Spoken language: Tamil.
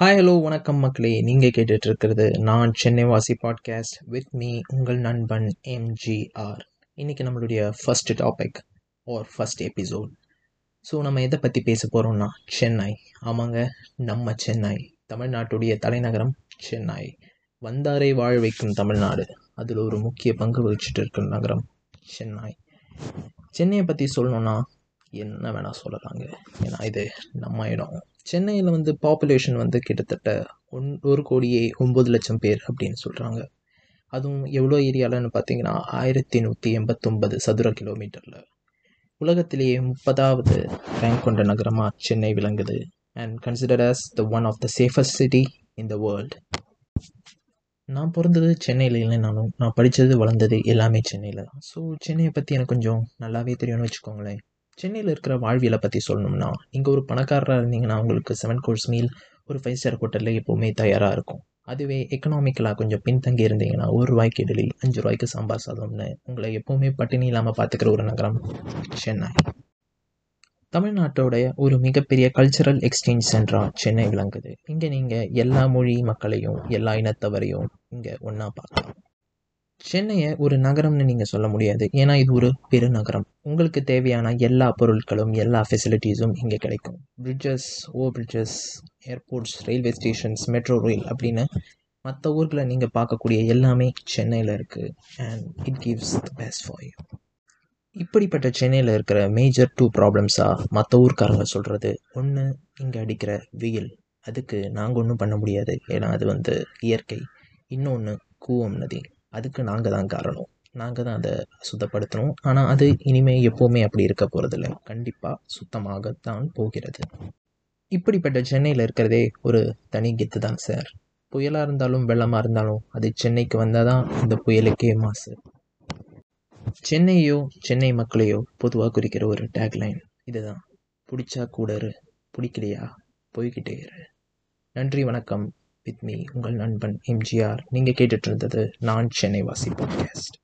ஹாய் ஹலோ வணக்கம் மக்களே. நீங்கள் கேட்டுட்டு இருக்கிறது நான் சென்னை வாசி பாட்காஸ்ட் வித் மீ உங்கள் நண்பன் எம்ஜிஆர் இன்றைக்கி நம்மளுடைய first topic our first episode so நம்ம எதை பற்றி பேச போகிறோம்னா சென்னை. ஆமாங்க நம்ம சென்னை. தமிழ்நாட்டுடைய தலைநகரம் சென்னை. வந்தாரை வாழ வைக்கும் தமிழ்நாடு. அதில் ஒரு முக்கிய பங்கு வகிச்சுட்டு இருக்கிற நகரம் சென்னை. சென்னையை பற்றி சொல்லணும்னா என்ன வேணால் சொல்லலாங்க. ஏன்னா இது நம்ம இடம். சென்னையில் வந்து பாப்புலேஷன் வந்து கிட்டத்தட்ட ஒன் ஒரு கோடியே ஒம்பது லட்சம் பேர் அப்படின்னு சொல்கிறாங்க அதுவும் எவ்வளோ ஏரியாலன்னு பார்த்தீங்கன்னா ஆயிரத்தி நூற்றி எண்பத்தொம்பது சதுர கிலோமீட்டரில். உலகத்திலேயே முப்பதாவது ரேங்க் கொண்ட நகரமாக சென்னை விளங்குது. And consider as the one of the safest city in the world நான் பிறந்தது சென்னையில் இல்லைனாலும் நான் படித்தது வளர்ந்தது எல்லாமே சென்னையில் தான். ஸோ சென்னையை பற்றி எனக்கு கொஞ்சம் நல்லாவே தெரியும்னு வச்சுக்கோங்களேன். சென்னையில் இருக்கிற வாழ்வியலை பற்றி சொல்லணும்னா நீங்கள் ஒரு பணக்காரராக இருந்தீங்கன்னா உங்களுக்கு செவன் கோர்ஸ் மீல் ஒரு ஃபைவ் ஸ்டார் ஹோட்டலில் எப்போவுமே தயாராக இருக்கும். அதுவே எக்கனாமிக்கலாக கொஞ்சம் பின்தங்கி இருந்தீங்கன்னா ஒரு ரூபாய்க்கு இடலி அஞ்சு ரூபாய்க்கு சாம்பார் சாதம்னு உங்களை எப்போவுமே பட்டினி இல்லாமல் பார்த்துக்கிற ஒரு நகரம் சென்னை. தமிழ்நாட்டோடைய ஒரு மிகப்பெரிய கல்ச்சரல் எக்ஸ்சேஞ்ச் சென்டராக சென்னை விளங்குது. இங்கே நீங்கள் எல்லா மொழி மக்களையும் எல்லா இனத்தவரையும் இங்கே ஒன்றா பார்க்கலாம். சென்னையை ஒரு நகரம்னு நீங்கள் சொல்ல முடியாது. ஏன்னா இது ஒரு பெருநகரம். உங்களுக்கு தேவையான எல்லா பொருட்களும் எல்லா ஃபெசிலிட்டிஸும் இங்கே கிடைக்கும். Bridges over bridges airports railway stations metro rail அப்படின்னு மற்ற ஊர்களை நீங்கள் பார்க்கக்கூடிய எல்லாமே சென்னையில் இருக்குது and it gives the best for you இப்படிப்பட்ட சென்னையில் இருக்கிற மேஜர் டூ ப்ராப்ளம்ஸாக மற்ற ஊர்க்காரங்க சொல்கிறது ஒன்று இங்கே அடிக்கிற வெயில். அதுக்கு நாங்கள் ஒன்றும் பண்ண முடியாது. ஏன்னா அது வந்து இயற்கை. இன்னொன்று கூவம் நதி. அதுக்கு நாங்கள் தான் காரணம். நாங்கள் தான் அதை சுத்தப்படுத்தணும். ஆனால் அது இனிமேல் எப்போவுமே அப்படி இருக்க போகிறதில்ல கண்டிப்பாக சுத்தமாகத்தான் போகிறது. இப்படிப்பட்ட சென்னையில் இருக்கிறதே ஒரு தனி கெத்து தான் சார். புயலாக இருந்தாலும் வெள்ளமாக இருந்தாலும் அது சென்னைக்கு வந்தால் தான் இந்த புயலுக்கே மாசு. சென்னையோ சென்னை மக்களையோ பொதுவாக குறிக்கிற ஒரு டேக்லைன் இதுதான். பிடிச்சா கூட இரு பிடிக்கலையா? போய்கிட்டே இரு. நன்றி வணக்கம். வித் மீ உங்கள் நண்பன் எம்ஜிஆர் நீங்கள் கேட்டுட்டு இருந்தது நான் சென்னை வாசி பாட்காஸ்ட்